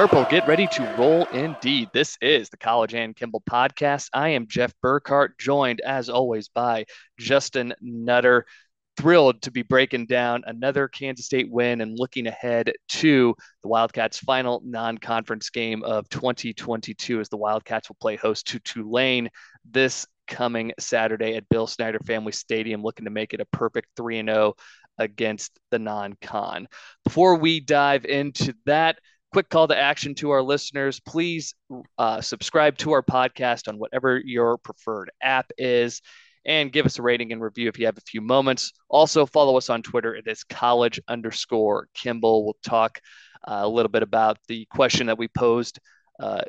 Purple, get ready to roll indeed. This is the College and Kimball podcast. I am Jeff Burkhart, joined as always by Justin Nutter. Thrilled to be breaking down another Kansas State win and looking ahead to the Wildcats' final non conference game of 2022 as the Wildcats will play host to Tulane this coming Saturday at Bill Snyder Family Stadium, looking to make it a perfect 3 0 against the non con. Before we dive into that, quick call to action to our listeners. Please uh, subscribe to our podcast on whatever your preferred app is and give us a rating and review if you have a few moments. Also follow us on twitter. It is college underscore kimball. We'll talk uh, a little bit about the question that we posed uh,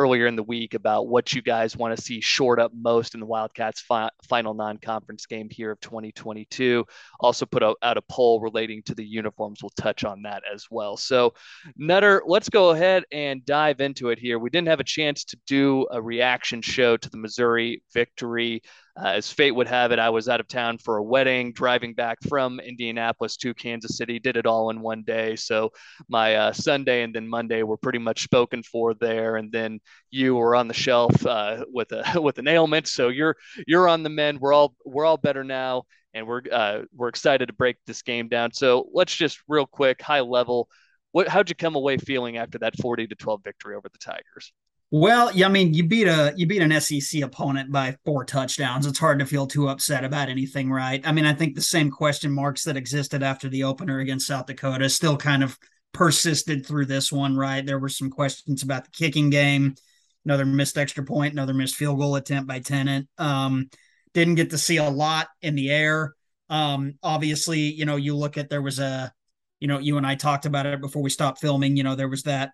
earlier in the week about what you guys want to see short up most in the Wildcats fi- final non conference game here of 2022. Also, put out a poll relating to the uniforms. We'll touch on that as well. So, Nutter, let's go ahead and dive into it here. We didn't have a chance to do a reaction show to the Missouri victory. Uh, as fate would have it, I was out of town for a wedding, driving back from Indianapolis to Kansas City. Did it all in one day. So my uh, Sunday and then Monday were pretty much spoken for there. And then you were on the shelf uh, with a with an ailment, so you're you're on the mend. We're all we're all better now, and we're uh, we're excited to break this game down. So let's just real quick, high level. What how'd you come away feeling after that 40 to 12 victory over the Tigers? Well, yeah, I mean, you beat a you beat an SEC opponent by four touchdowns. It's hard to feel too upset about anything, right? I mean, I think the same question marks that existed after the opener against South Dakota still kind of persisted through this one, right? There were some questions about the kicking game, another missed extra point, another missed field goal attempt by Tennant. Um, didn't get to see a lot in the air. Um, obviously, you know, you look at there was a, you know, you and I talked about it before we stopped filming. You know, there was that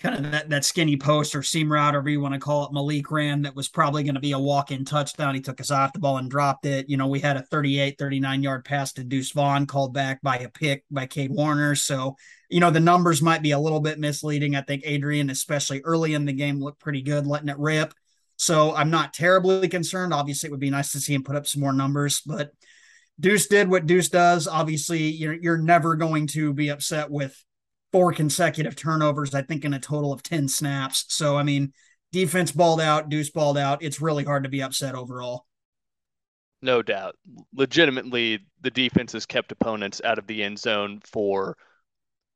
kind of that, that skinny post or seam route, whatever you want to call it, Malik ran that was probably going to be a walk in touchdown. He took us off the ball and dropped it. You know, we had a 38, 39 yard pass to Deuce Vaughn called back by a pick by Kade Warner. So, you know, the numbers might be a little bit misleading. I think Adrian, especially early in the game, looked pretty good letting it rip. So I'm not terribly concerned. Obviously, it would be nice to see him put up some more numbers, but Deuce did what Deuce does. Obviously, you're, you're never going to be upset with four consecutive turnovers, I think in a total of 10 snaps. So, I mean, defense balled out, Deuce balled out. It's really hard to be upset overall. No doubt. Legitimately, the defense has kept opponents out of the end zone for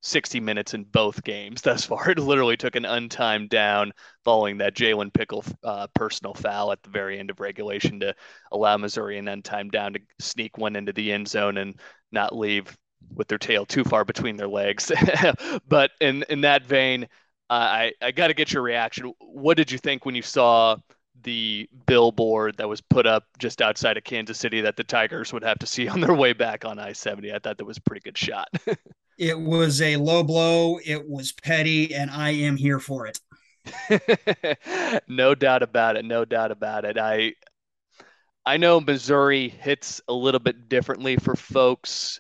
60 minutes in both games thus far. It literally took an untimed down following that Jalen Pickle uh, personal foul at the very end of regulation to allow Missouri an untimed down to sneak one into the end zone and not leave with their tail too far between their legs. but in in that vein, uh, I I got to get your reaction. What did you think when you saw the billboard that was put up just outside of Kansas City that the Tigers would have to see on their way back on I seventy? I thought that was a pretty good shot. it was a low blow. It was petty, and I am here for it. no doubt about it. No doubt about it. I I know Missouri hits a little bit differently for folks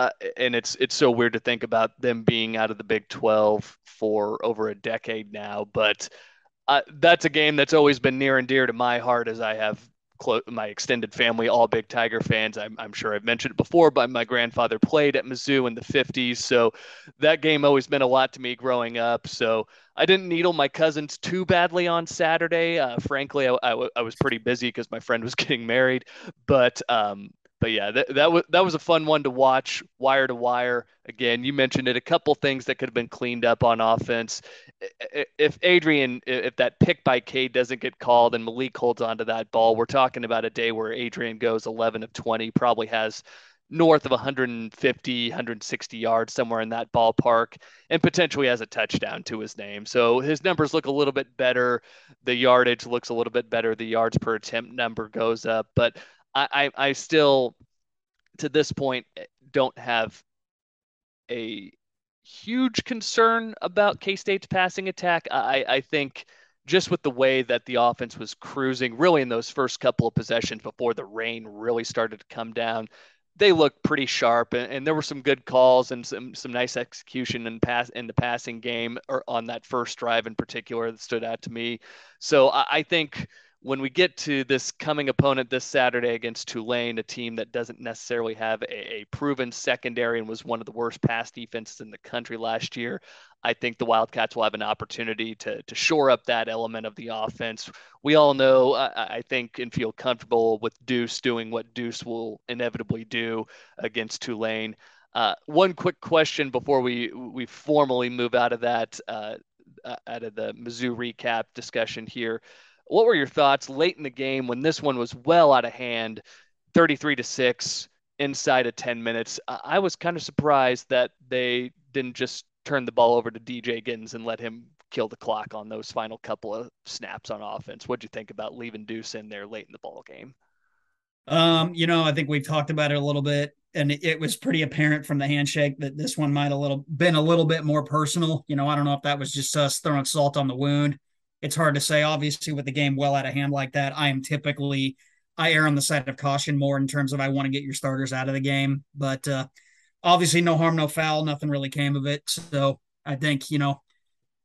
uh, and it's it's so weird to think about them being out of the Big 12 for over a decade now. But uh, that's a game that's always been near and dear to my heart, as I have clo- my extended family, all big Tiger fans. I'm, I'm sure I've mentioned it before, but my grandfather played at Mizzou in the 50s, so that game always meant a lot to me growing up. So I didn't needle my cousins too badly on Saturday. Uh, frankly, I, I, I was pretty busy because my friend was getting married, but um, but yeah, that, that was that was a fun one to watch, wire to wire. Again, you mentioned it. A couple things that could have been cleaned up on offense. If Adrian, if that pick by Kade doesn't get called and Malik holds onto that ball, we're talking about a day where Adrian goes 11 of 20, probably has north of 150, 160 yards, somewhere in that ballpark, and potentially has a touchdown to his name. So his numbers look a little bit better. The yardage looks a little bit better. The yards per attempt number goes up. But I, I, I still, to this point, eh, don't have a huge concern about K State's passing attack. I, I think just with the way that the offense was cruising, really in those first couple of possessions before the rain really started to come down, they looked pretty sharp, and, and there were some good calls and some some nice execution in pass in the passing game or on that first drive in particular that stood out to me. So I, I think when we get to this coming opponent this Saturday against Tulane, a team that doesn't necessarily have a, a, proven secondary and was one of the worst pass defenses in the country last year, I think the Wildcats will have an opportunity to to shore up that element of the offense. We all know, I, I think, and feel comfortable with Deuce doing what Deuce will inevitably do against Tulane. Uh, one quick question before we we formally move out of that uh, out of the Mizzou recap discussion here. What were your thoughts late in the game when this one was well out of hand, 33 to 6 inside of 10 minutes? I was kind of surprised that they didn't just turn the ball over to DJ Giddens and let him kill the clock on those final couple of snaps on offense. What'd you think about leaving Deuce in there late in the ball game? Um, you know, I think we've talked about it a little bit, and it, was pretty apparent from the handshake that this one might a little been a little bit more personal. You know, I don't know if that was just us throwing salt on the wound it's hard to say. Obviously, with the game well out of hand like that, I am typically I err on the side of caution more in terms of I want to get your starters out of the game. But uh, obviously, no harm, no foul. Nothing really came of it. So I think you know,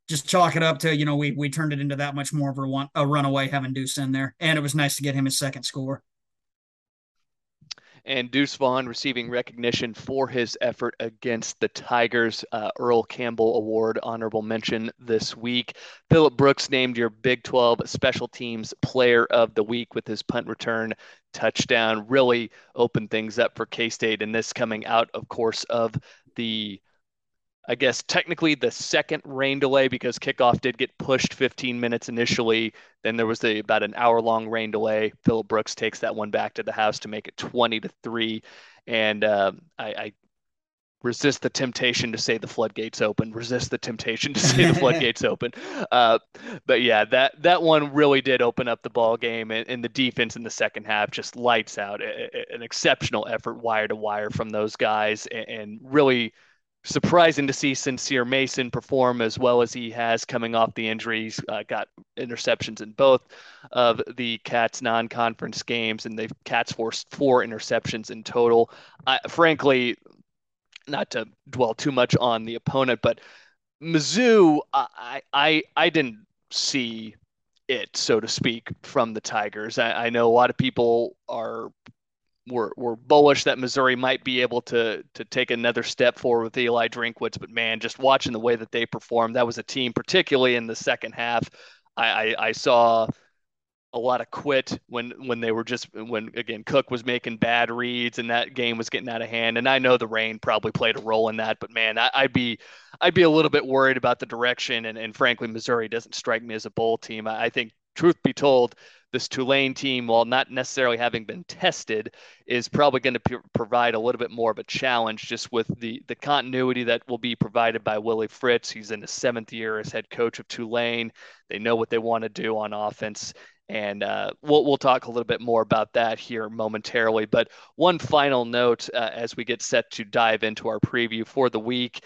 just chalk it up to you know we we turned it into that much more of a, one, a runaway having Deuce in there, and it was nice to get him his second score and Deuce Vaughn receiving recognition for his effort against the Tigers. Uh, Earl Campbell Award honorable mention this week. Phillip Brooks named your Big 12 Special Teams Player of the Week with his punt return touchdown. Really opened things up for K State, and this coming out, of course, of the I guess technically the second rain delay because kickoff did get pushed 15 minutes initially. Then there was the, about an hour long rain delay. Phillip Brooks takes that one back to the house to make it 20 to three. And uh, I, I, resist the temptation to say the floodgates open. Resist the temptation to say the floodgates open. Uh, but yeah, that that one really did open up the ball game, and, and the defense in the second half just lights out. A, a, an exceptional effort, wire to wire, from those guys, and, and really surprising to see Sincere Mason perform as well as he has coming off the injuries. Uh, got interceptions in both of the Cats non-conference games, and they've Cats forced four interceptions in total. I, frankly, not to dwell too much on the opponent, but Mizzou, I I I didn't see it, so to speak, from the Tigers. I, I know a lot of people are we're, we're bullish that Missouri might be able to to take another step forward with Eli Drinkwitz. But man, just watching the way that they performed, that was a team, particularly in the second half. I, I, I saw a lot of quit when when they were just when again Cook was making bad reads and that game was getting out of hand. And I know the rain probably played a role in that, but man, I, would be I'd be a little bit worried about the direction. And, and frankly, Missouri doesn't strike me as a bowl team. I, I think truth be told, this Tulane team, while not necessarily having been tested, is probably going to p- provide a little bit more of a challenge just with the the continuity that will be provided by Willie Fritz. He's in his seventh year as head coach of Tulane. They know what they want to do on offense. And uh, we'll, we'll talk a little bit more about that here momentarily. But one final note uh, as we get set to dive into our preview for the week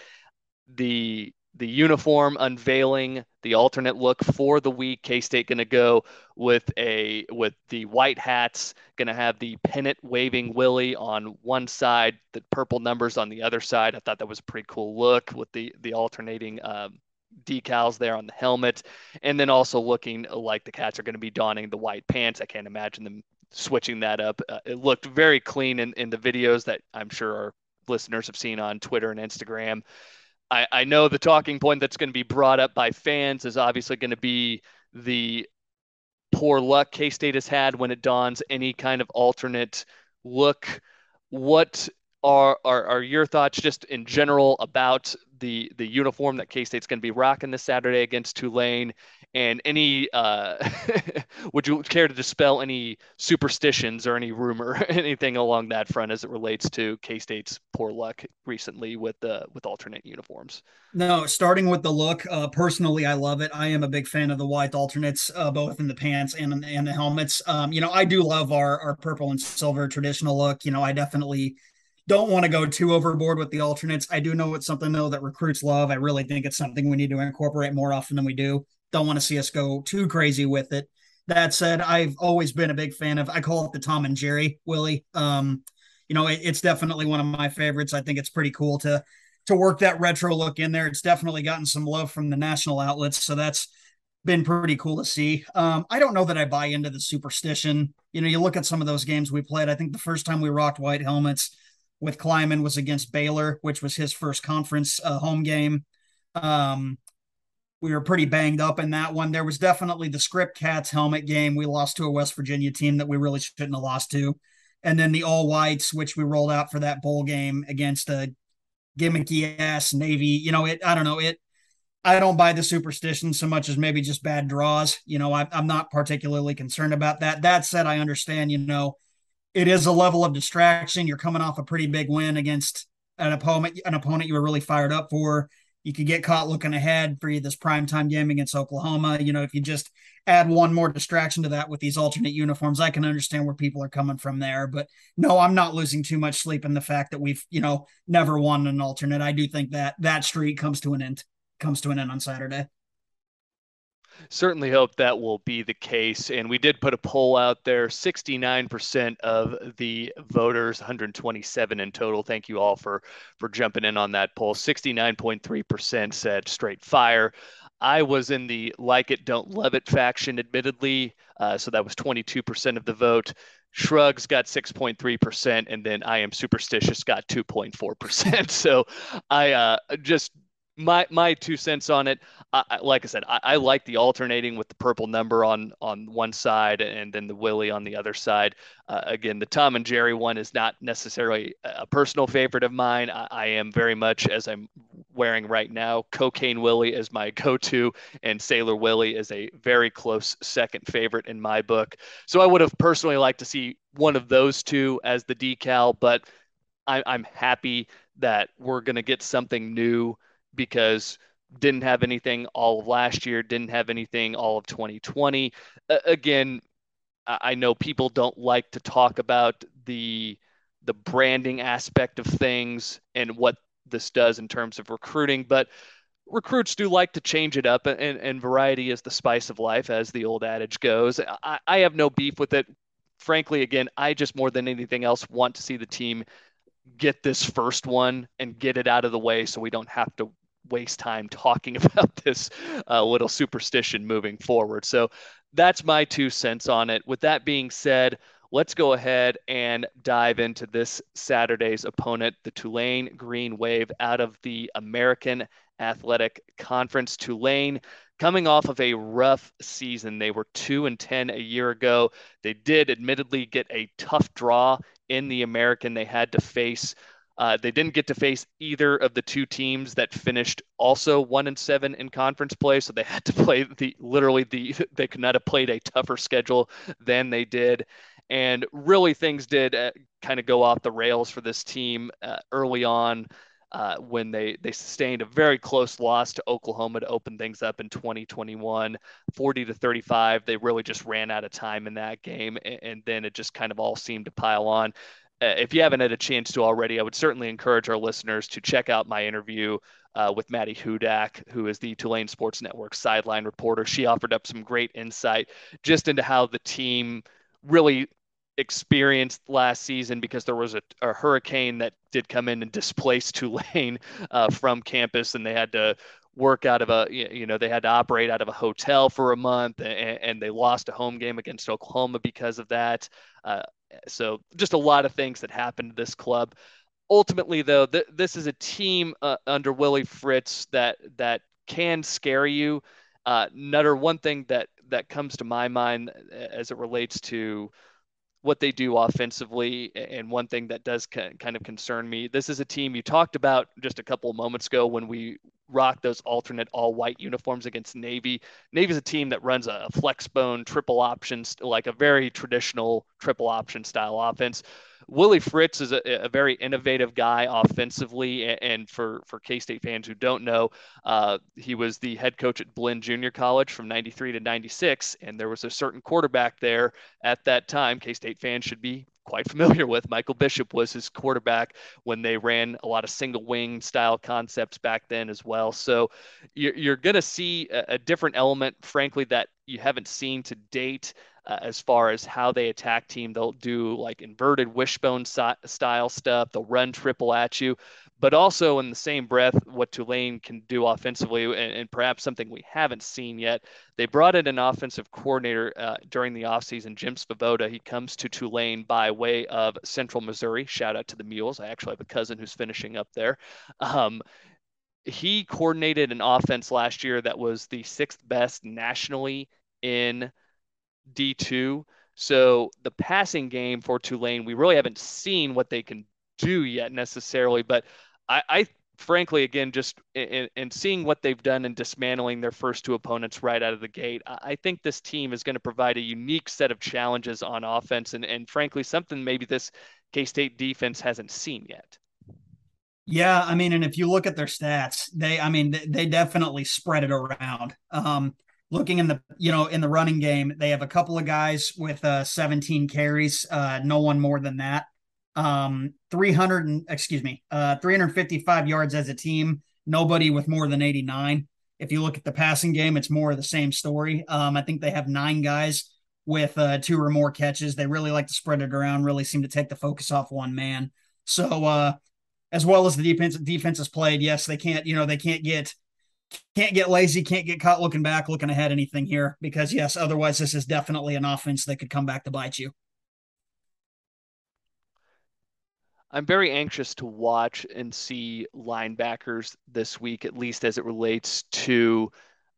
the the uniform unveiling, the alternate look for the week. K State going to go with a with the white hats, going to have the pennant waving Willie on one side, the purple numbers on the other side. I thought that was a pretty cool look with the the alternating. Um, decals there on the helmet and then also looking like the cats are going to be donning the white pants i can't imagine them switching that up uh, it looked very clean in, in the videos that i'm sure our listeners have seen on twitter and instagram I, I know the talking point that's going to be brought up by fans is obviously going to be the poor luck K State has had when it dons any kind of alternate look. What are, are, are your thoughts just in general about the the uniform that K State's going to be rocking this Saturday against Tulane, and any uh, would you care to dispel any superstitions or any rumor, anything along that front as it relates to K State's poor luck recently with the with alternate uniforms? No, starting with the look. Uh, personally, I love it. I am a big fan of the white alternates, uh, both in the pants and and the helmets. Um, you know, I do love our our purple and silver traditional look. You know, I definitely don't want to go too overboard with the alternates. I do know it's something though that recruits love. I really think it's something we need to incorporate more often than we do. Don't want to see us go too crazy with it. That said, I've always been a big fan of. I call it the Tom and Jerry Willie. Um, you know, it, it's definitely one of my favorites. I think it's pretty cool to to work that retro look in there. It's definitely gotten some love from the national outlets, so that's been pretty cool to see. Um, I don't know that I buy into the superstition. You know, you look at some of those games we played. I think the first time we rocked white helmets with Klieman was against Baylor, which was his first conference uh, home game. Um, we were pretty banged up in that one. There was definitely the script cats helmet game. We lost to a West Virginia team that we really shouldn't have lost to. And then the all whites, which we rolled out for that bowl game against a gimmicky ass Navy. You know, it, I don't know, it, I don't buy the superstition so much as maybe just bad draws. You know, I, I'm not particularly concerned about that. That said, I understand, you know, it is a level of distraction. You're coming off a pretty big win against an opponent, an opponent you were really fired up for you could get caught looking ahead for this primetime game against Oklahoma. You know, if you just add one more distraction to that with these alternate uniforms, I can understand where people are coming from there. But no, I'm not losing too much sleep in the fact that we've, you know, never won an alternate. I do think that that streak comes to an end, comes to an end on Saturday certainly hope that will be the case. And we did put a poll out there 69% of the voters, 127 in total. Thank you all for, for jumping in on that poll. 69.3% said straight fire. I was in the like it, don't love it faction, admittedly. Uh, so that was 22% of the vote. Shrugs got 6.3%, and then I am superstitious got 2.4%. so I uh, just my my two cents on it. I, like I said, I, I, like the alternating with the purple number on on one side and then the Willie on the other side. Uh, again, the Tom and Jerry one is not necessarily a personal favorite of mine. I, I am very much as I'm wearing right now. Cocaine Willie is my go-to, and Sailor Willie is a very close second favorite in my book. So I would have personally liked to see one of those two as the decal, but I, I'm happy that we're going to get something new because didn't have anything all of last year, didn't have anything all of 2020. Uh, again, I know people don't like to talk about the the branding aspect of things and what this does in terms of recruiting, but recruits do like to change it up, and, and variety is the spice of life, as the old adage goes. I, I have no beef with it. Frankly, again, I just more than anything else want to see the team get this first one and get it out of the way so we don't have to waste time talking about this uh, little superstition moving forward. So that's my two cents on it. With that being said, let's go ahead and dive into this Saturday's opponent, the Tulane Green Wave out of the American Athletic Conference. Tulane coming off of a rough season. They were 2 and 10 a year ago. They did admittedly get a tough draw in the American. They had to face uh, they didn't get to face either of the two teams that finished also one and seven in conference play, so they had to play the literally the they could not have played a tougher schedule than they did, and really things did uh, kind of go off the rails for this team uh, early on. Uh, when they they sustained a very close loss to Oklahoma to open things up in 2021, 40 to 35. They really just ran out of time in that game, and, and then it just kind of all seemed to pile on. Uh, if you haven't had a chance to already, I would certainly encourage our listeners to check out my interview uh, with Maddie Hudak, who is the Tulane Sports Network sideline reporter. She offered up some great insight just into how the team really experienced last season because there was a, a hurricane that did come in and displace Tulane uh, from campus, and they had to work out of a you know they had to operate out of a hotel for a month and, and they lost a home game against oklahoma because of that uh, so just a lot of things that happened to this club ultimately though th- this is a team uh, under willie fritz that that can scare you uh, nutter one thing that that comes to my mind as it relates to what they do offensively. And one thing that does kind of concern me this is a team you talked about just a couple of moments ago when we rocked those alternate all white uniforms against Navy. Navy's a team that runs a flex bone triple options, like a very traditional triple option style offense. Willie Fritz is a, a very innovative guy offensively, and for for K State fans who don't know, uh, he was the head coach at Blinn Junior College from '93 to '96, and there was a certain quarterback there at that time. K State fans should be quite familiar with. Michael Bishop was his quarterback when they ran a lot of single wing style concepts back then as well. So you're, you're going to see a, a, different element, frankly, that you haven't seen to date uh, as far as how they attack team. They'll do like inverted wishbone si- style stuff. They'll run triple at you. but also in the same breath, what Tulane can do offensively, and, and perhaps something we haven't seen yet. They brought in an offensive coordinator uh, during the offseason, Jim Svoboda. He comes to Tulane by way of Central Missouri. Shout out to the Mules. I actually have a cousin who's finishing up there. Um, he coordinated an offense last year that was the sixth best nationally in D2. So the passing game for Tulane, we really haven't seen what they can do yet necessarily, but I, I frankly, again, just in, in, seeing what they've done in dismantling their first two opponents right out of the gate, I think this team is going to provide a unique set of challenges on offense, and, and frankly, something maybe this K State defense hasn't seen yet. Yeah, I mean, and if you look at their stats, they, I mean, they, they definitely spread it around. Um, looking in the, you know, in the running game, they have a couple of guys with uh, 17 carries, uh, no one more than that. Um 300 and excuse me uh 355 yards as a team nobody with more than 89 if you look at the passing game it's more of the same story. Um i think they have nine guys with uh two or more catches. They really like to spread it around really seem to take the focus off one man. So uh as well as the defense defense has played yes they can't you know they can't get can't get lazy can't get caught looking back looking ahead anything here because yes otherwise this is definitely an offense that could come back to bite you. I'm very anxious to watch and see linebackers this week, at least as it relates to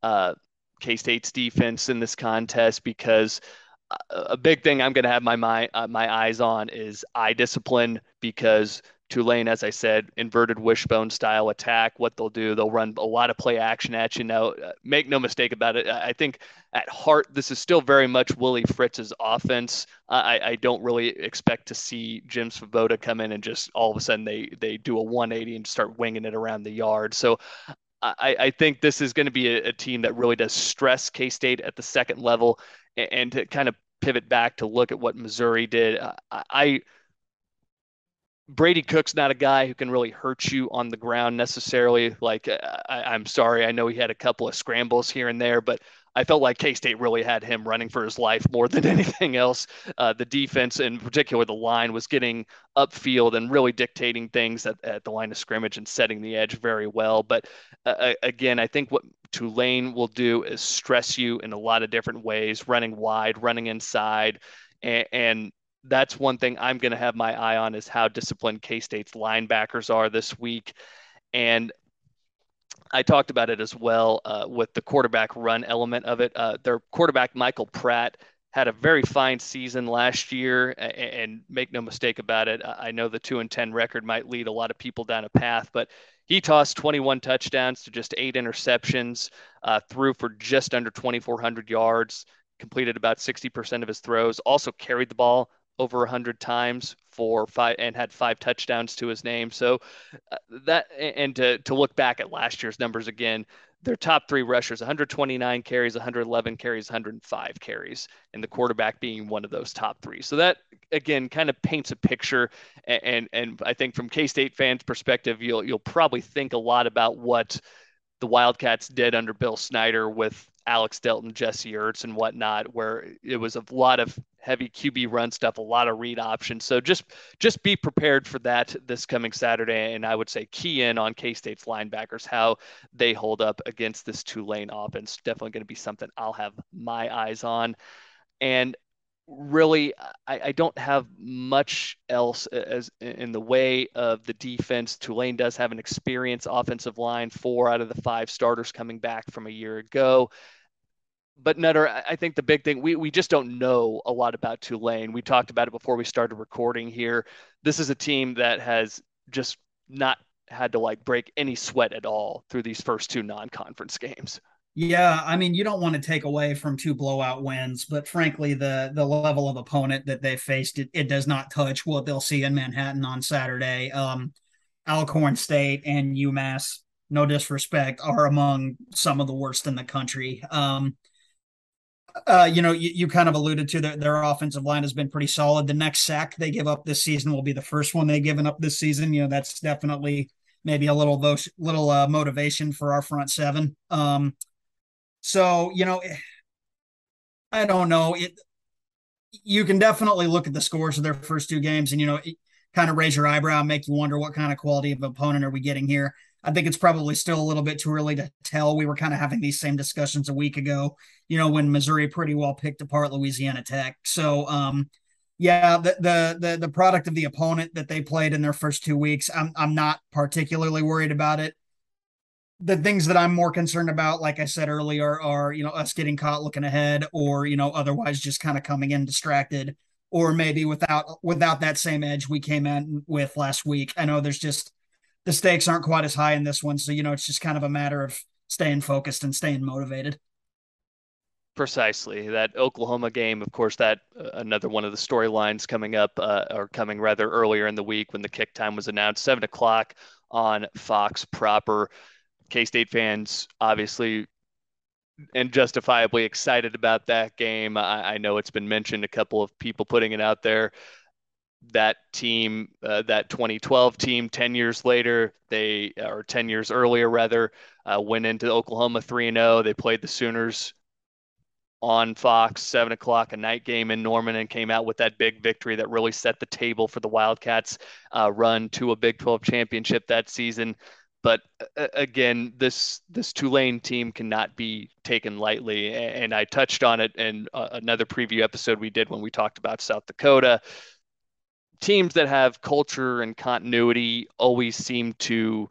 uh, K State's defense in this contest, because a big thing I'm going to have my my, uh, my eyes on is eye discipline because Tulane, as I said, inverted wishbone style attack. What they'll do, they'll run a lot of play action at you. Now, uh, make no mistake about it. I think at heart, this is still very much Willie Fritz's offense. I, I don't really expect to see Jim Svoboda come in and just all of a sudden they they do a 180 and start winging it around the yard. So I, I, think this is going to be a, a, team that really does stress K State at the second level, and, and, to kind of pivot back to look at what Missouri did. I, I Brady Cook's not a guy who can really hurt you on the ground necessarily. Like, I, am sorry, I know he had a couple of scrambles here and there, but I felt like K State really had him running for his life more than anything else. Uh, the defense, in particular, the line was getting upfield and really dictating things at, at the line of scrimmage and setting the edge very well. But uh, again, I think what Tulane will do is stress you in a lot of different ways, running wide, running inside, and, and that's one thing I'm going to have my eye on is how disciplined K State's linebackers are this week. And I talked about it as well uh, with the quarterback run element of it. Uh, their quarterback, Michael Pratt, had a very fine season last year. And, and make no mistake about it, I know the 2 and 10 record might lead a lot of people down a path, but he tossed 21 touchdowns to just eight interceptions, uh, threw for just under 2,400 yards, completed about 60% of his throws, also carried the ball over 100 times for five and had five touchdowns to his name. So uh, that and to to look back at last year's numbers again, their top three rushers 129 carries, 111 carries, 105 carries, and the quarterback being one of those top three. So that again kind of paints a picture. And and, and I think from K State fans' perspective, you'll you'll probably think a lot about what the Wildcats did under Bill Snyder with Alex Delton, Jesse Ertz, and whatnot, where it was a lot of heavy QB run stuff, a lot of read options. So just just be prepared for that this coming Saturday, and I would say key in on K State's linebackers, how they hold up against this Tulane offense. Definitely going to be something I'll have my eyes on, and really I, I, don't have much else as in the way of the defense. Tulane does have an experienced offensive line, four out of the five starters coming back from a year ago. But Nutter, I think the big thing we, we just don't know a lot about Tulane. We talked about it before we started recording here. This is a team that has just not had to like break any sweat at all through these first two non-conference games. Yeah, I mean, you don't want to take away from two blowout wins, but frankly, the the level of opponent that they faced, it, it does not touch what they'll see in Manhattan on Saturday. Um, Alcorn State and UMass, no disrespect, are among some of the worst in the country. Um, uh, you know, you, you kind of alluded to that their offensive line has been pretty solid. The next sack they give up this season will be the first one they've given up this season. You know, that's definitely maybe a little little uh, motivation for our front seven. Um, so, you know, I don't know. It you can definitely look at the scores of their first two games and you know, kind of raise your eyebrow and make you wonder what kind of quality of opponent are we getting here. I think it's probably still a little bit too early to tell. We were kind of having these same discussions a week ago, you know, when Missouri pretty well picked apart Louisiana Tech. So, um, yeah, the, the the the product of the opponent that they played in their first two weeks, I'm I'm not particularly worried about it. The things that I'm more concerned about, like I said earlier, are you know us getting caught looking ahead, or you know otherwise just kind of coming in distracted, or maybe without without that same edge we came in with last week. I know there's just the stakes aren't quite as high in this one. So, you know, it's just kind of a matter of staying focused and staying motivated. Precisely. That Oklahoma game, of course, that uh, another one of the storylines coming up uh, or coming rather earlier in the week when the kick time was announced, seven o'clock on Fox proper. K State fans obviously and justifiably excited about that game. I, I, know it's been mentioned, a couple of people putting it out there that team, uh, that 2012 team, 10 years later, they or 10 years earlier rather, uh, went into Oklahoma 3 0. They played the Sooners on Fox, seven o'clock, a night game in Norman, and came out with that big victory that really set the table for the Wildcats' uh, run to a Big 12 championship that season. But uh, again, this this Tulane team cannot be taken lightly, and I touched on it in uh, another preview episode we did when we talked about South Dakota teams that have culture and continuity always seem to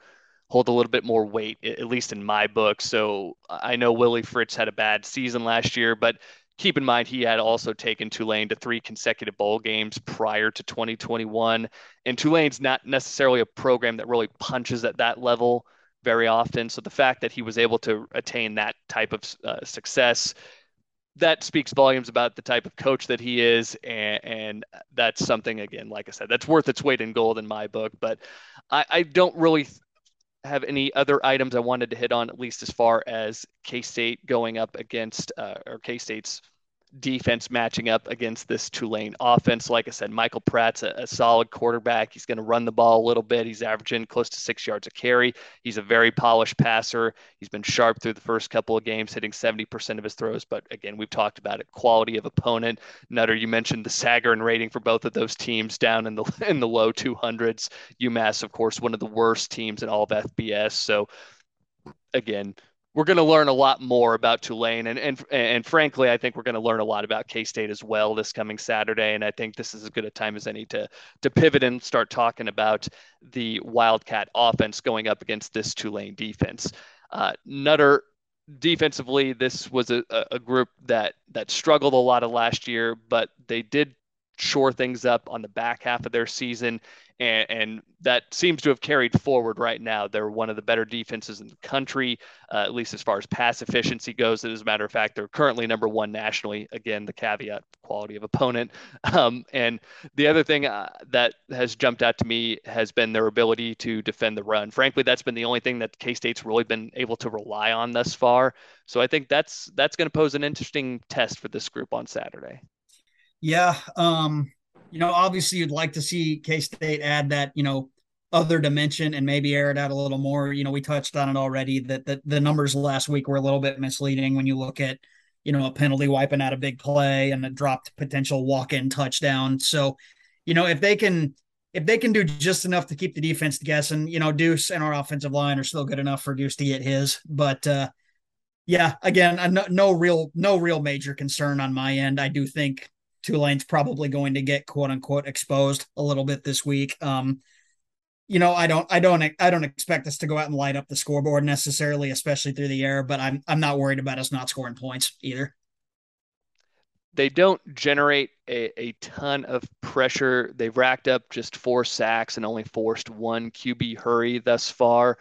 hold a little bit more weight, at least in my book. So I know Willie Fritz had a bad season last year, but keep in mind he had also taken Tulane to three consecutive bowl games prior to 2021. And Tulane's not necessarily a program that really punches at that level very often. So the fact that he was able to attain that type of uh, success that speaks volumes about the type of coach that he is and, and, that's something again like i said that's worth its weight in gold in my book but i, I don't really have any other items i wanted to hit on at least as far as k-state going up against uh, or k-state's defense matching up against this Tulane offense. Like I said, Michael Pratt's a, a solid quarterback. He's going to run the ball a little bit. He's averaging close to six yards a carry. He's a very polished passer. He's been sharp through the first couple of games, hitting 70% of his throws. But again, we've talked about it. Quality of opponent. Nutter, you mentioned the Sagarin rating for both of those teams down in the in the low 200s. UMass, of course, one of the worst teams in all of FBS. So again, we're going to learn a lot more about Tulane, and and and frankly, I think we're going to learn a lot about K State as well this coming Saturday. And I think this is as good a time as any to to pivot and start talking about the Wildcat offense going up against this Tulane defense. Uh, Nutter, defensively, this was a, a group that that struggled a lot of last year, but they did shore things up on the back half of their season and, and, that seems to have carried forward right now. They're one of the better defenses in the country, uh, at least as far as pass efficiency goes. And As a matter of fact, they're currently number one nationally. Again, the caveat quality of opponent. Um, and the other thing uh, that has jumped out to me has been their ability to defend the run. Frankly, that's been the only thing that K State's really been able to rely on thus far. So I think that's that's going to pose an interesting test for this group on Saturday. Yeah. Um, you know, obviously you'd like to see K State add that, you know, other dimension and maybe air it out a little more. You know, we touched on it already that the, the numbers last week were a little bit misleading when you look at, you know, a penalty wiping out a big play and a dropped potential walk in touchdown. So, you know, if they can if they can do just enough to keep the defense guessing, you know, Deuce and our offensive line are still good enough for Deuce to get his. But uh yeah, again, no, no real no real major concern on my end. I do think Tulane's probably going to get quote unquote exposed a little bit this week. Um, you know, I don't, I don't, I don't expect us to go out and light up the scoreboard necessarily, especially through the air. But I'm, I'm not worried about us not scoring points either. They don't generate a, a ton of pressure. They've racked up just four sacks and only forced one QB hurry thus far.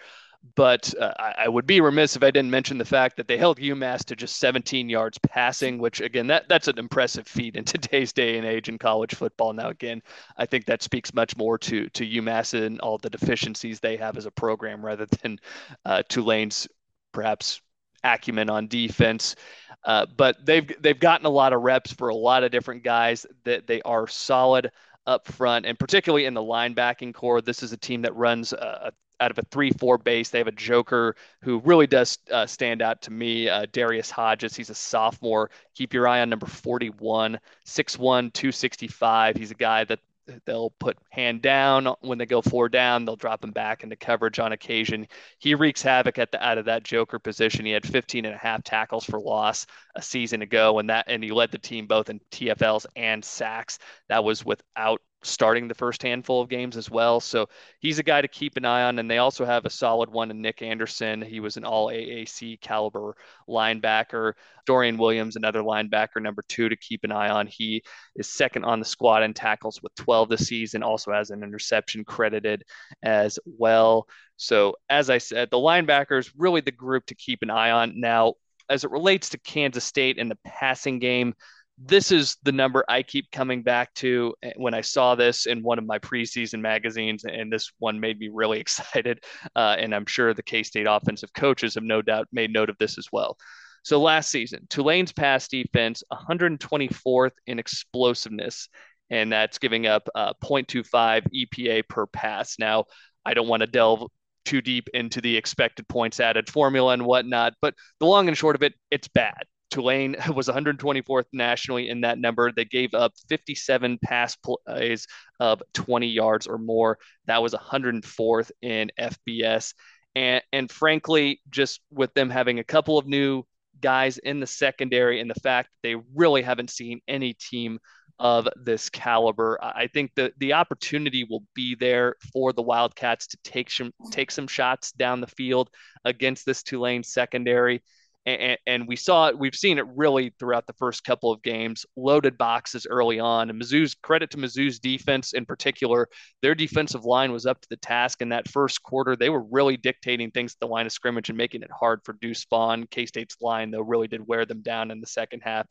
But uh, I, would be remiss if I didn't mention the fact that they held UMass to just 17 yards passing, which again, that that's an impressive feat in today's day and age in college football. Now, again, I think that speaks much more to to UMass and all the deficiencies they have as a program, rather than uh, Tulane's perhaps acumen on defense. Uh, but they've they've gotten a lot of reps for a lot of different guys. That they are solid up front, and particularly in the linebacking corps. This is a team that runs a out of a 3-4 base. They have a joker who really does uh, stand out to me, uh, Darius Hodges. He's a sophomore. Keep your eye on number 41, 6'1", 265. He's a guy that they'll put hand down when they go four down. They'll drop him back into coverage on occasion. He wreaks havoc at the out of that joker position. He had 15 and a half tackles for loss a season ago, and that and he led the team both in TFLs and sacks. That was without starting the first handful of games as well. So he's a guy to keep an eye on. And they also have a solid one in Nick Anderson. He was an all AAC caliber linebacker. Dorian Williams, another linebacker, number two to keep an eye on. He is second on the squad in tackles with 12 this season, also has an interception credited as well. So, as I said, the linebackers really the group to keep an eye on. Now, as it relates to Kansas State and the passing game, this is the number I keep coming back to eh, when I saw this in one of my preseason magazines, and this one made me really excited. Uh, and I'm sure the K State offensive coaches have no doubt made note of this as well. So last season, Tulane's pass defense 124th in explosiveness, and that's giving up uh, 0.25 EPA per pass. Now, I don't want to delve too deep into the expected points added formula and whatnot, but the long and short of it, it's bad. Tulane was 124th nationally in that number. They gave up 57 pass plays of 20 yards or more. That was 104th in FBS. And, and frankly, just with them having a couple of new guys in the secondary and the fact they really haven't seen any team of this caliber. I think the the opportunity will be there for the Wildcats to take some take some shots down the field against this Tulane secondary and, and, we saw it. We've seen it really throughout the first couple of games. Loaded boxes early on, and Mizzou's credit to Mizzou's defense in particular. Their defensive line was up to the task in that first quarter. They were really dictating things at the line of scrimmage and making it hard for Deuce Vaughn. K State's line though really did wear them down in the second half,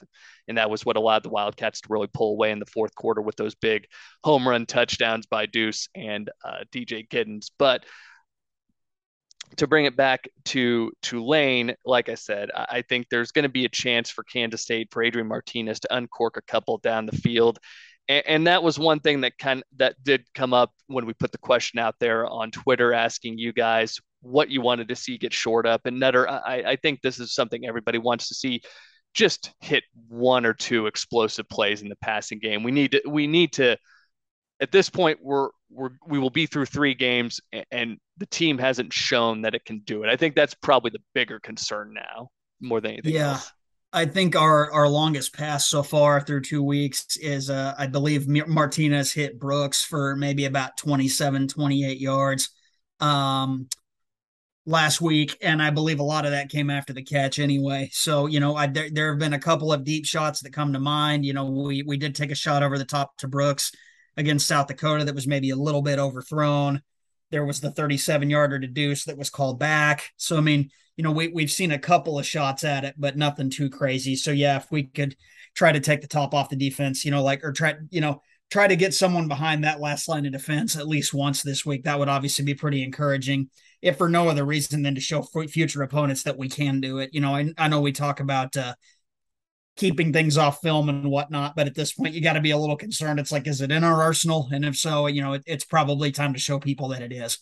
and that was what allowed the Wildcats to really pull away in the fourth quarter with those big home run touchdowns by Deuce and uh, DJ Giddens. But to bring it back to Tulane, like I said, I think there's going to be a chance for Kansas State for Adrian Martinez to uncork a couple down the field. And, and that was one thing that kind of, that did come up when we put the question out there on Twitter asking you guys what you wanted to see get short up. And Nutter, I, I think this is something everybody wants to see just hit one or two explosive plays in the passing game. We need to we need to at this point we're we're we will be through three games and the team hasn't shown that it can do it. I think that's probably the bigger concern now more than anything yeah. else. I think our our longest pass so far through two weeks is uh, I believe Martinez hit Brooks for maybe about 27 28 yards um last week and I believe a lot of that came after the catch anyway. So, you know, I there, there have been a couple of deep shots that come to mind, you know, we we did take a shot over the top to Brooks against South Dakota that was maybe a little bit overthrown. There was the 37 yarder to Deuce that was called back. So, I mean, you know, we, we've seen a couple of shots at it, but nothing too crazy. So, yeah, if we could try to take the top off the defense, you know, like, or try, you know, try to get someone behind that last line of defense at least once this week, that would obviously be pretty encouraging, if for no other reason than to show future opponents that we can do it. You know, I, I know we talk about, uh, keeping things off film and whatnot. But at this point, you got to be a little concerned. It's like, is it in our arsenal? And if so, you know, it, it's probably time to show people that it is.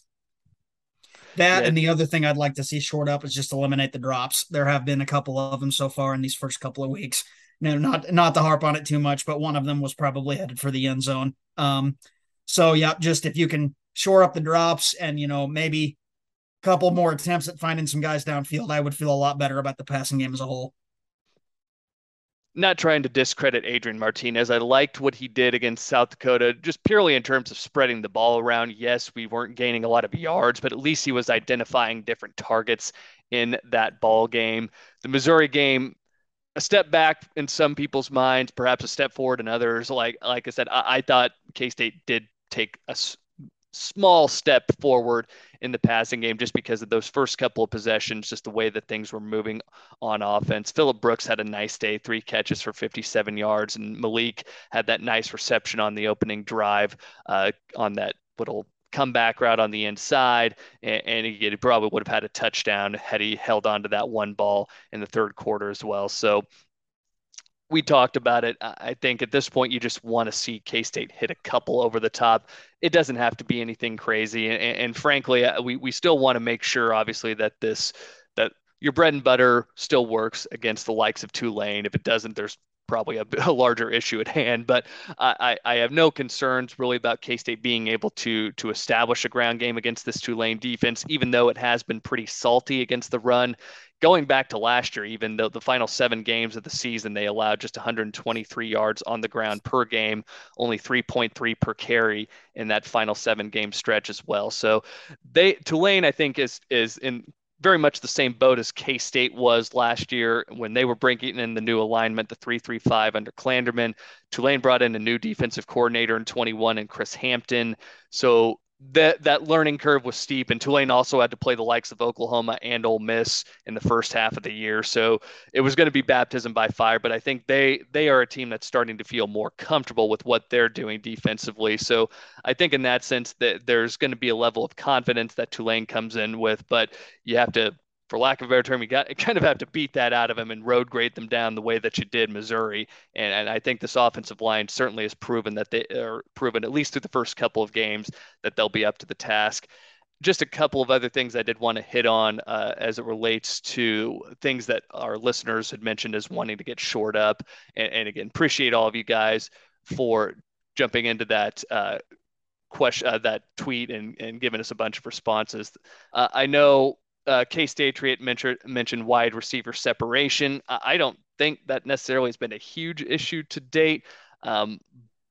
That yeah. and the other thing I'd like to see short up is just eliminate the drops. There have been a couple of them so far in these first couple of weeks. No, not not to harp on it too much, but one of them was probably headed for the end zone. Um, so yeah, just if you can shore up the drops and you know maybe a couple more attempts at finding some guys downfield, I would feel a lot better about the passing game as a whole not trying to discredit Adrian Martinez. I liked what he did against South Dakota, just purely in terms of spreading the ball around. Yes, we weren't gaining a lot of yards, but at least he was identifying different targets in that ball game. The Missouri game, a step back in some people's minds, perhaps a step forward in others. Like like I said, I, I thought K State did take a small step forward in the passing game just because of those first couple of possessions, just the way that things were moving on offense. Phillip Brooks had a nice day, three catches for 57 yards, and Malik had that nice reception on the opening drive uh, on that little comeback route on the inside, and, and he probably would have had a touchdown had he held on to that one ball in the third quarter as well. So we talked about it. I think at this point, you just want to see K State hit a couple over the top. It doesn't have to be anything crazy. And, and frankly, uh, we, we still want to make sure, obviously, that this, that your bread and butter still works against the likes of Tulane. If it doesn't, there's probably a, a larger issue at hand. But I, I have no concerns really about K State being able to to establish a ground game against this Tulane defense, even though it has been pretty salty against the run. Going back to last year, even though the final seven games of the season, they allowed just 123 yards on the ground per game, only 3.3 per carry in that final seven game stretch as well. So they Tulane, I think, is is in very much the same boat as K State was last year when they were bringing in the new alignment, the 335 under Klanderman. Tulane brought in a new defensive coordinator in 21 and Chris Hampton. So that that learning curve was steep, and Tulane also had to play the likes of Oklahoma and Ole Miss in the first half of the year. So it was going to be baptism by fire. But I think they they are a team that's starting to feel more comfortable with what they're doing defensively. So I think in that sense that there's going to be a level of confidence that Tulane comes in with, but you have to for lack of a better term, you got kind of have to beat that out of them and road grade them down the way that you did Missouri. And, and I think this offensive line certainly has proven that they are proven at least through the first couple of games that they'll be up to the task. Just a couple of other things I did want to hit on uh, as it relates to things that our listeners had mentioned as wanting to get shored up. And, and again, appreciate all of you guys for jumping into that uh, question, uh, that tweet, and, and giving us a bunch of responses. Uh, I know uh, K State mentioned mentioned wide receiver separation. I don't think that necessarily has been a huge issue to date. Um,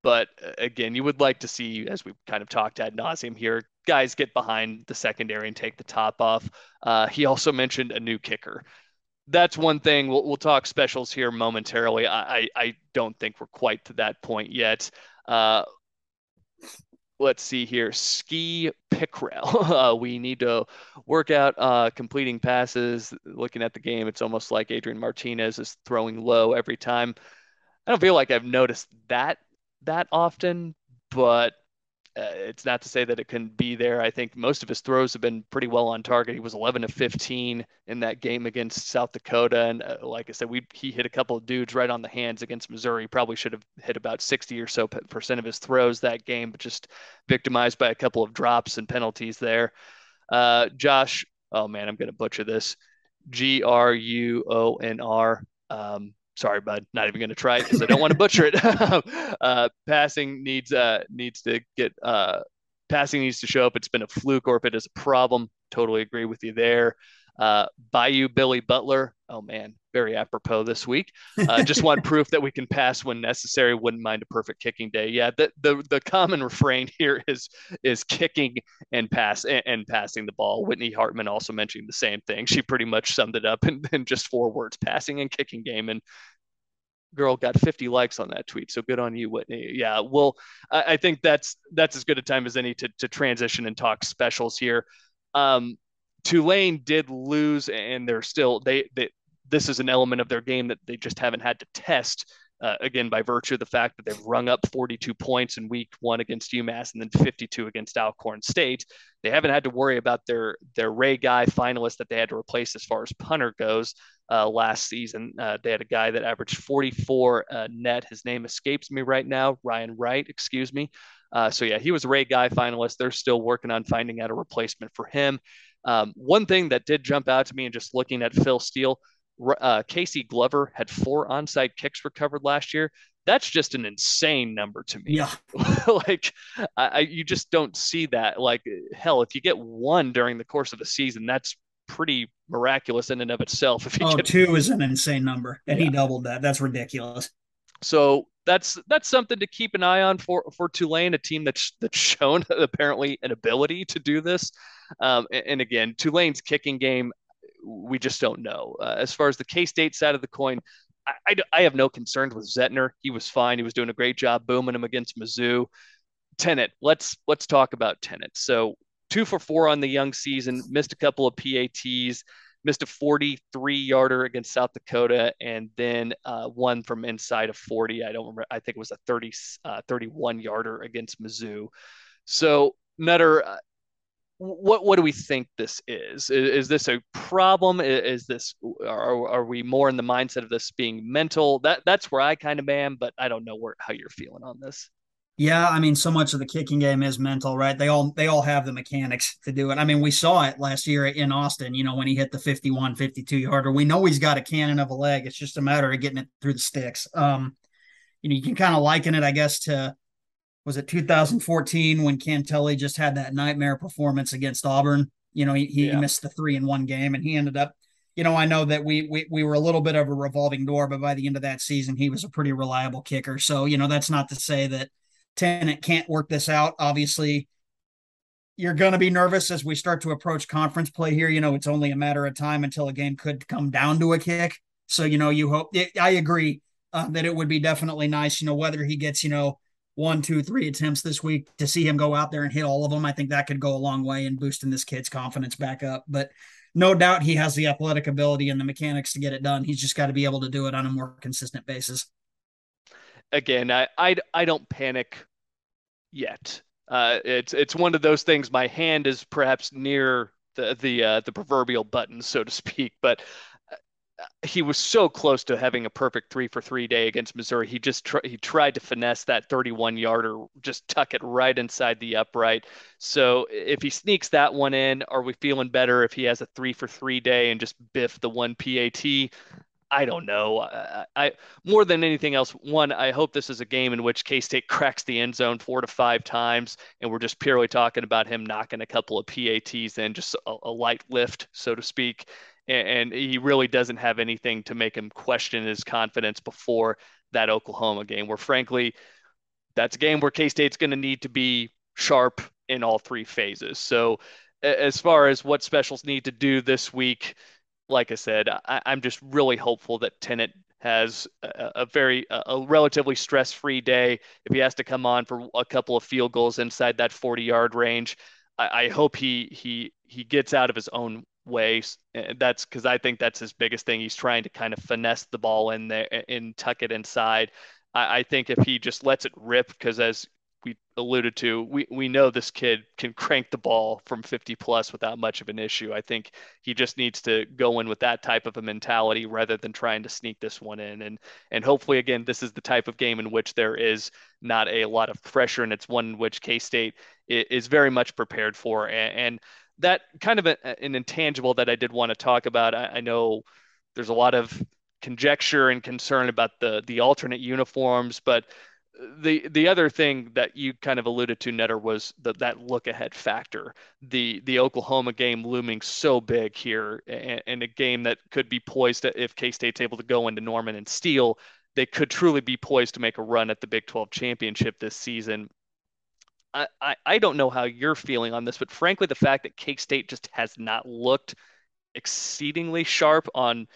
but uh, again, you would like to see, as we've kind of talked ad nauseum here, guys get behind the secondary and take the top off. Uh, he also mentioned a new kicker. That's one thing. We'll, we'll talk specials here momentarily. I, I, I don't think we're quite to that point yet. Uh, let's see here. Ski Pickrell. Uh, we need to work out uh, completing passes. Looking at the game, it's almost like Adrian Martinez is throwing low every time. I don't feel like I've noticed that that often, but uh, it's not to say that it can be there. I think most of his throws have been pretty well on target. He was 11 to 15 in that game against South Dakota, and uh, like I said, we he hit a couple of dudes right on the hands against Missouri. Probably should have hit about 60 or so percent of his throws that game, but just victimized by a couple of drops and penalties there. Uh, Josh, oh man, I'm gonna butcher this. G R U O N R. Um, sorry, bud, not even going to try because I don't want to butcher it. uh, passing needs uh, needs to get uh, passing needs to show up. It's been a fluke or if it is a problem. Totally agree with you there. Uh, Bayou Billy Butler. Oh man, very apropos this week. Uh, just want proof that we can pass when necessary. Wouldn't mind a perfect kicking day. Yeah, the the, the common refrain here is is kicking and pass and, and passing the ball. Whitney Hartman also mentioning the same thing. She pretty much summed it up in, in just four words: passing and kicking game. And girl got 50 likes on that tweet. So good on you, Whitney. Yeah, well, I, I think that's that's as good a time as any to to transition and talk specials here. Um, Tulane did lose, and they're still they, they this is an element of their game that they just haven't had to test. Uh, again, by virtue of the fact that they've rung up 42 points in week one against UMass and then 52 against Alcorn State, they haven't had to worry about their their Ray Guy finalist that they had to replace as far as punter goes uh, last season. Uh, they had a guy that averaged 44 uh, net. His name escapes me right now. Ryan Wright, excuse me. Uh, so yeah, he was Ray Guy finalist. They're still working on finding out a replacement for him. Um, one thing that did jump out to me and just looking at Phil Steele, uh, Casey Glover had four onside kicks recovered last year. That's just an insane number to me. Yeah, like I, you just don't see that. Like hell, if you get one during the course of a season, that's pretty miraculous in and of itself. If you oh, get two is an insane number, and yeah. he doubled that. That's ridiculous. So that's that's something to keep an eye on for for Tulane, a team that's that's shown apparently an ability to do this. Um, and, and, again, Tulane's kicking game, we just don't know. Uh, as far as the K State side of the coin, I, I, I, have no concerns with Zentner. He was fine. He was doing a great job booming him against Mizzou. Tennant, let's let's talk about Tennant. So two for four on the young season, missed a couple of PATs, missed a 43 yarder against South Dakota, and then uh, one from inside of 40. I don't remember. I think it was a 30, uh, 31 yarder against Mizzou. So Nutter, uh, what what do we think this is? Is, is this a problem? Is, is, this are, are we more in the mindset of this being mental? That that's where I kind of am, but I don't know where how you're feeling on this. Yeah, I mean, so much of the kicking game is mental, right? They all they all have the mechanics to do it. I mean, we saw it last year in Austin, you know, when he hit the 51, 52 yarder. We know he's got a cannon of a leg. It's just a matter of getting it through the sticks. Um, you know, you can kind of liken it, I guess, to was it 2014 when Cantele just had that nightmare performance against Auburn. You know, he, he yeah. missed the three in one game and he ended up you know, I know that we, we we were a little bit of a revolving door, but by the end of that season, he was a pretty reliable kicker. So, you know, that's not to say that Tennant can't work this out. Obviously, you're going to be nervous as we start to approach conference play here. You know, it's only a matter of time until a game could come down to a kick. So, you know, you hope, I agree uh, that it would be definitely nice, you know, whether he gets, you know, one, two, three attempts this week to see him go out there and hit all of them. I think that could go a long way in boosting this kid's confidence back up. But no doubt he has the athletic ability and the mechanics to get it done. He's just got to be able to do it on a more consistent basis again, I, I, I don't panic yet. Uh, it's it's one of those things. My hand is perhaps near the the uh, the proverbial button, so to speak. But he was so close to having a perfect three for three day against Missouri. He just tr- he tried to finesse that 31 yarder, just tuck it right inside the upright. So if he sneaks that one in, are we feeling better if he has a three for three day and just biff the one PAT? I don't know. I, I, more than anything else, one, I hope this is a game in which K State cracks the end zone four to five times, and we're just purely talking about him knocking a couple of PATs in, just a, a light lift, so to speak. And, he really doesn't have anything to make him question his confidence before that Oklahoma game, where frankly, that's a game where K State's going to need to be sharp in all three phases. So, as far as what specials need to do this week, like I said, I, am just really hopeful that Tennant has a, a very a relatively stress-free day. If he has to come on for a couple of field goals inside that 40-yard range, I, I hope he he he gets out of his own way. Eh, that's because I think that's his biggest thing. He's trying to kind of finesse the ball in there eh, eh, and tuck it inside. I, I think if he just lets it rip, because as we alluded to, we, we know this kid can crank the ball from 50 plus without much of an issue. I think he just needs to go in with that type of a mentality rather than trying to sneak this one in. And and hopefully, again, this is the type of game in which there is not a lot of pressure, and it's one in which K State is very much prepared for. And, and that kind of a, an intangible that I did want to talk about. I, I know there's a lot of conjecture and concern about the the alternate uniforms, but the the other thing that you kind of alluded to, Netter, was the, that look ahead factor. The the Oklahoma game looming so big here, and, and a game that could be poised to, if K State's able to go into Norman and steal, they could truly be poised to make a run at the Big 12 championship this season. I, I, don't know how you're feeling on this, but frankly, the fact that K State just has not looked exceedingly sharp on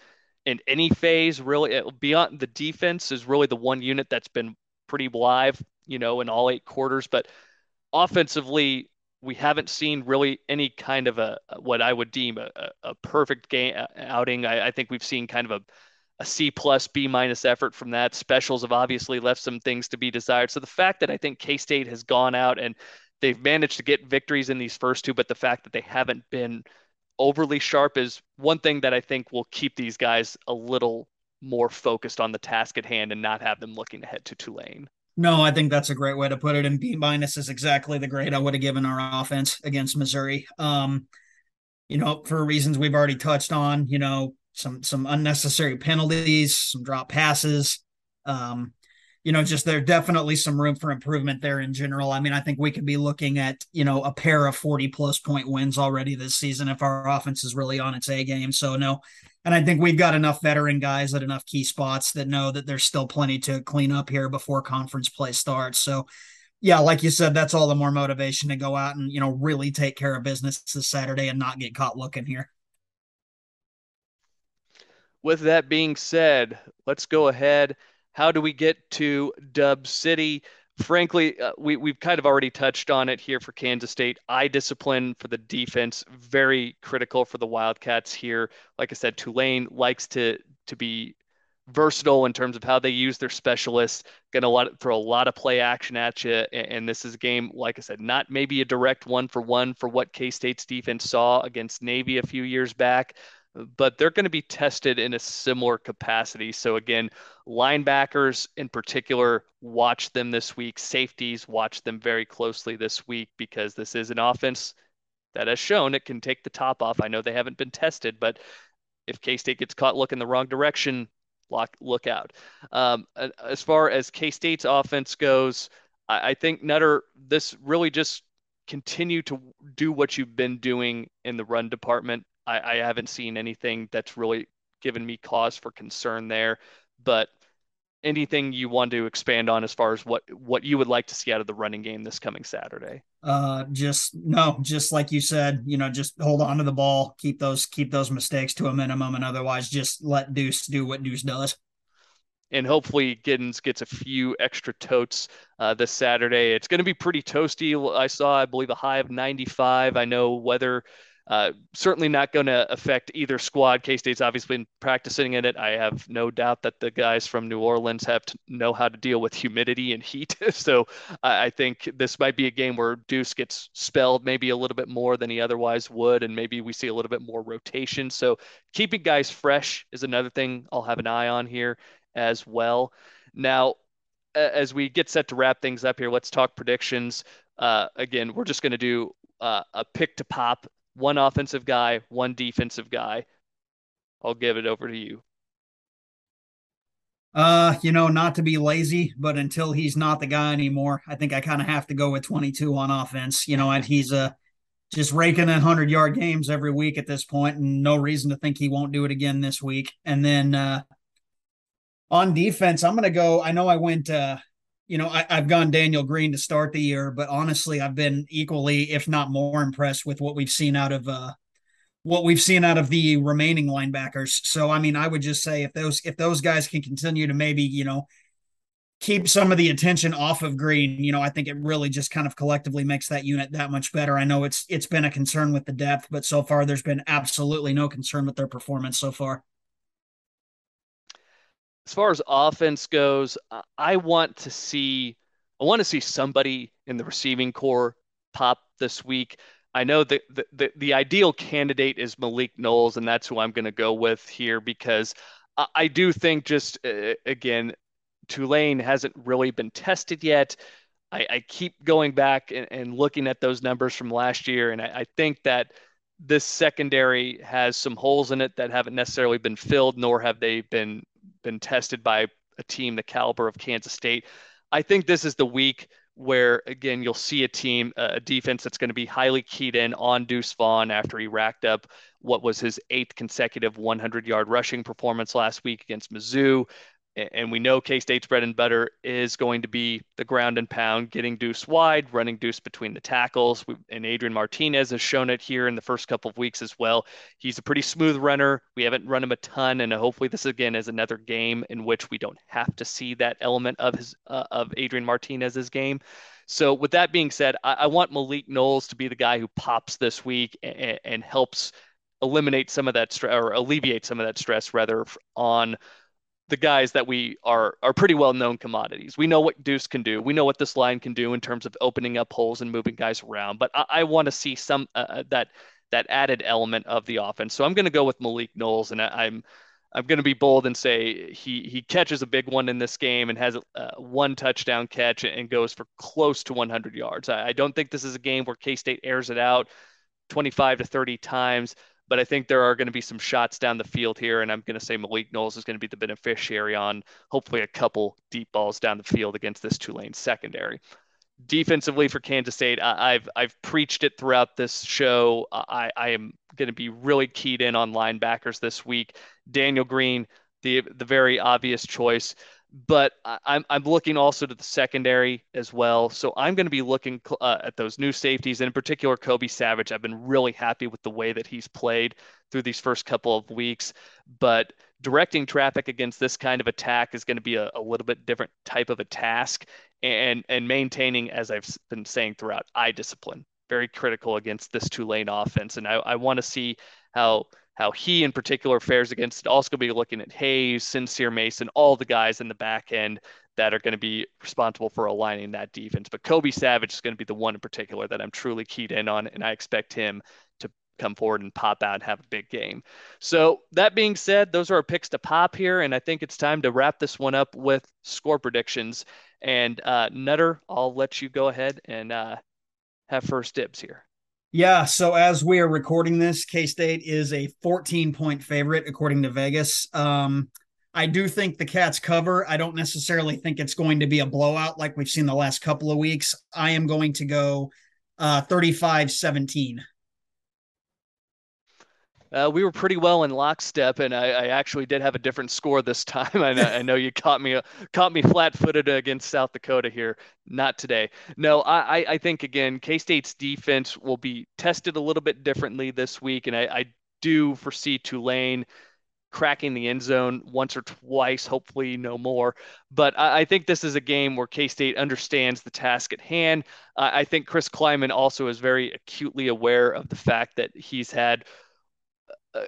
in any phase really beyond the defense is really the one unit that's been pretty live, you know, in all eight quarters. But offensively, we haven't seen really any kind of a what I would deem a, a perfect game uh, outing. I, I, think we've seen kind of a, a C plus B minus effort from that. Specials have obviously left some things to be desired. So the fact that I think K State has gone out and they've managed to get victories in these first two, but the fact that they haven't been overly sharp is one thing that I think will keep these guys a little more focused on the task at hand and not have them looking ahead to Tulane. No, I think that's a great way to put it. And B minus is exactly the grade I would have given our offense against Missouri. Um, you know, for reasons we've already touched on, you know, some some unnecessary penalties, some drop passes. Um, you know, just there definitely some room for improvement there in general. I mean, I think we could be looking at, you know, a pair of 40 plus point wins already this season if our offense is really on its A game. So no, and I think we've got enough veteran guys at enough key spots that know that there's still plenty to clean up here before conference play starts. So, yeah, like you said, that's all the more motivation to go out and, you know, really take care of business this Saturday and not get caught looking here. With that being said, let's go ahead. How do we get to Dub City? frankly, uh, we, we've kind of already touched on it here for Kansas State. Eye discipline for the defense, very critical for the Wildcats here. Like I said, Tulane likes to to be versatile in terms of how they use their specialists. Going to throw a lot of play action at you, and this is a game, like I said, not maybe a direct one for one for what K State's defense saw against Navy a few years back, but they're going to be tested in a similar capacity. So again, linebackers in particular, watch them this week. Safeties, watch them very closely this week because this is an offense that has shown it can take the top off. I know they haven't been tested, but if K State gets caught looking the wrong direction, look look out. Um, as far as K State's offense goes, I, I think Nutter this really just continue to do what you've been doing in the run department. I, I haven't seen anything that's really given me cause for concern there, but anything you want to expand on as far as what what you would like to see out of the running game this coming Saturday? Uh, just no, just like you said, you know, just hold on to the ball, keep those keep those mistakes to a minimum, and otherwise just let Deuce do what Deuce does. And hopefully Giddens gets a few extra totes uh, this Saturday. It's going to be pretty toasty. I saw, I believe, a high of 95. I know weather uh, certainly not going to affect either squad. K State's obviously been practicing in it. I have no doubt that the guys from New Orleans have to know how to deal with humidity and heat. so I, I think this might be a game where Deuce gets spelled maybe a little bit more than he otherwise would, and maybe we see a little bit more rotation. So keeping guys fresh is another thing I'll have an eye on here as well. Now, as we get set to wrap things up here, let's talk predictions. Uh, again, we're just going to do uh, a pick to pop one offensive guy, one defensive guy. I'll give it over to you. Uh, you know, not to be lazy, but until he's not the guy anymore, I think I kind of have to go with 22 on offense. You know, and he's uh just raking in 100 yard games every week at this point, and no reason to think he won't do it again this week. And then uh on defense, I'm going to go. I know I went uh you know, I, have gone Daniel Green to start the year, but honestly, I've been equally, if not more, impressed with what we've seen out of uh, what we've seen out of the remaining linebackers. So, I mean, I would just say if those if those guys can continue to maybe you know keep some of the attention off of Green, you know, I think it really just kind of collectively makes that unit that much better. I know it's it's been a concern with the depth, but so far there's been absolutely no concern with their performance so far as far as offense goes, I want to see I want to see somebody in the receiving corps pop this week. I know that the, the, the ideal candidate is Malik Knowles, and that's who I'm going to go with here because I, I do think just uh, again, Tulane hasn't really been tested yet. I, I keep going back and, and, looking at those numbers from last year, and I, I think that this secondary has some holes in it that haven't necessarily been filled, nor have they been been tested by a team the caliber of Kansas State. I think this is the week where again you'll see a team, a defense that's going to be highly keyed in on Deuce Vaughn after he racked up what was his eighth consecutive 100-yard rushing performance last week against Mizzou and we know K State's bread and butter is going to be the ground and pound, getting Deuce wide, running Deuce between the tackles. And Adrian Martinez has shown it here in the first couple of weeks as well. He's a pretty smooth runner. We haven't run him a ton, and hopefully this again is another game in which we don't have to see that element of his uh, of Adrian Martinez's game. So with that being said, I, I, want Malik Knowles to be the guy who pops this week and, and helps eliminate some of that stress or alleviate some of that stress rather on the guys that we are are pretty well known commodities. We know what Deuce can do. We know what this line can do in terms of opening up holes and moving guys around. But I, I want to see some uh, uh, that that added element of the offense. So I'm going to go with Malik Knowles, and I, am I'm going to be bold and say he he catches a big one in this game and has uh, one touchdown catch and goes for close to 100 yards. I, I don't think this is a game where K State airs it out 25 to 30 times but I think there are going to be some shots down the field here, and I'm going to say Malik Knowles is going to be the beneficiary on hopefully a couple deep balls down the field against this Tulane secondary. Defensively for Kansas State, I, have I've preached it throughout this show. I, I am going to be really keyed in on linebackers this week. Daniel Green, the the very obvious choice but I'm, I'm looking also to the secondary as well. So I'm going to be looking uh, at those new safeties, and in particular, Kobe Savage. I've been really happy with the way that he's played through these first couple of weeks. But directing traffic against this kind of attack is going to be a, a little bit different type of a task, and and maintaining, as I've been saying throughout, eye discipline very critical against this Tulane offense. And I, I want to see how how he in particular fares against it. Also be looking at Hayes, Sincere Mason, all the guys in the back end that are going to be responsible for aligning that defense. But Kobe Savage is going to be the one in particular that I'm truly keyed in on, and I expect him to come forward and pop out and have a big game. So that being said, those are our picks to pop here, and I think it's time to wrap this one up with score predictions. And uh, Nutter, I'll let you go ahead and uh, have first dibs here. Yeah. So as we are recording this, K State is a 14 point favorite according to Vegas. Um, I do think the Cats cover. I don't necessarily think it's going to be a blowout like we've seen the last couple of weeks. I am going to go uh, 35 17. Uh, we were pretty well in lockstep, and I, I, actually did have a different score this time. I know, I know you caught me caught me flat-footed against South Dakota here. Not today. No, I, I think again, K State's defense will be tested a little bit differently this week, and I, I do foresee Tulane cracking the end zone once or twice, hopefully no more. But I, I think this is a game where K State understands the task at hand. Uh, I think Chris Klieman also is very acutely aware of the fact that he's had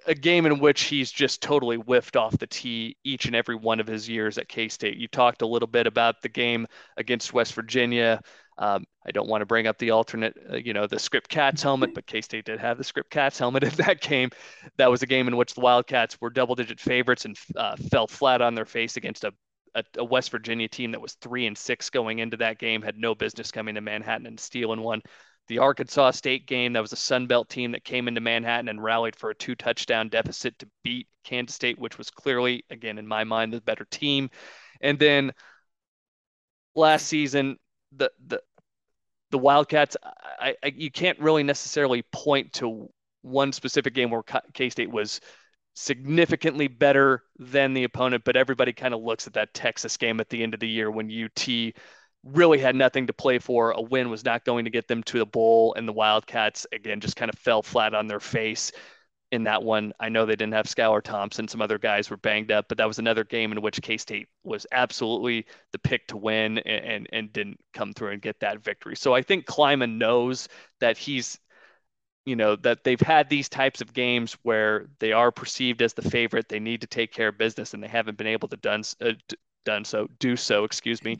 a game in which he's just totally whiffed off the tee each and every one of his years at K State. You talked a little bit about the game against West Virginia. Um, I don't want to bring up the alternate, uh, you know, the script cats helmet, but K State did have the script cats helmet in that game. That was a game in which the Wildcats were double digit favorites and uh, fell flat on their face against a, a, a, West Virginia team that was three and six going into that game, had no business coming to Manhattan and stealing one the Arkansas State game. That was a Sun Belt team that came into Manhattan and rallied for a two touchdown deficit to beat Kansas State, which was clearly, again, in my mind, the better team. And then last season, the the the Wildcats, I, I you can't really necessarily point to one specific game where K State was significantly better than the opponent, but everybody kind of looks at that Texas game at the end of the year when UT really had nothing to play for. A win was not going to get them to the bowl, and the Wildcats again just kind of fell flat on their face in that one. I know they didn't have Skylar Thompson; some other guys were banged up, but that was another game in which K State was absolutely the pick to win and, and, and didn't come through and get that victory. So I think Klieman knows that he's you know that they've had these types of games where they are perceived as the favorite they need to take care of business and they haven't been able to done uh, done so do so excuse me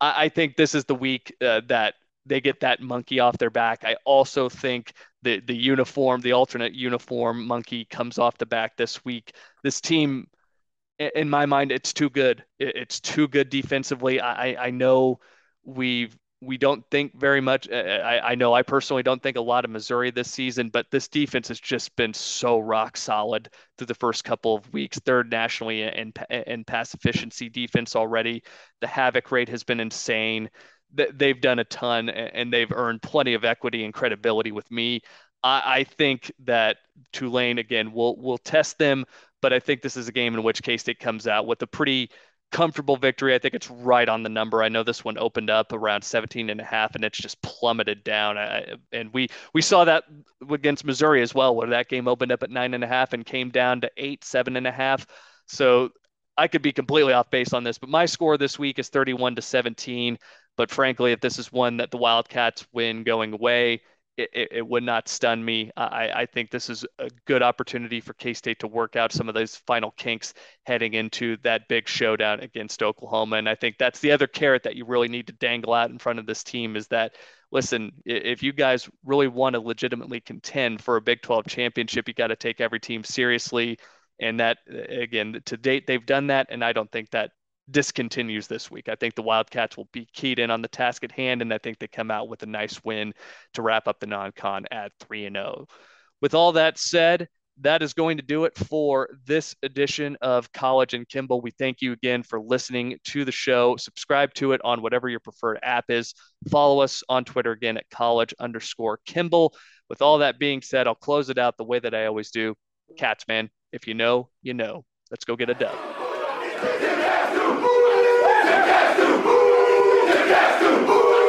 I, I think this is the week uh, that they get that monkey off their back. I also think the the uniform, the alternate uniform monkey comes off the back this week. This team, in my mind, it's too good. It's too good defensively. I I know we've we don't think very much. Uh, uh, I, I know I personally don't think a lot of Missouri this season, but this defense has just been so rock solid through the first couple of weeks. Third nationally in, in pass efficiency defense already. The havoc rate has been insane. They've done a ton and they've earned plenty of equity and credibility with me. I, I think that Tulane again will will test them, but I think this is a game in which K State comes out with a pretty comfortable victory. I think it's right on the number. I know this one opened up around 17 and a half and it's just plummeted down. I, and we, we saw that against Missouri as well, where that game opened up at nine and a half and came down to eight, seven and a half. So I could be completely off base on this, but my score this week is 31 to 17. But frankly, if this is one that the Wildcats win going away, it, it, would not stun me. I, I think this is a good opportunity for K State to work out some of those final kinks heading into that big showdown against Oklahoma. And I think that's the other carrot that you really need to dangle out in front of this team is that, listen, if you guys really want to legitimately contend for a Big 12 championship, you got to take every team seriously. And that, again, to date, they've done that. And I don't think that discontinues this week. I think the Wildcats will be keyed in on the task at hand, and I think they come out with a nice win to wrap up the non-con at three and zero. Oh. With all that said, that is going to do it for this edition of College and Kimball. We thank you again for listening to the show. Subscribe to it on whatever your preferred app is. Follow us on Twitter again at college underscore Kimball. With all that being said, I'll close it out the way that I always do. Cats, man, if you know, you know. Let's go get a dub. Gas to move!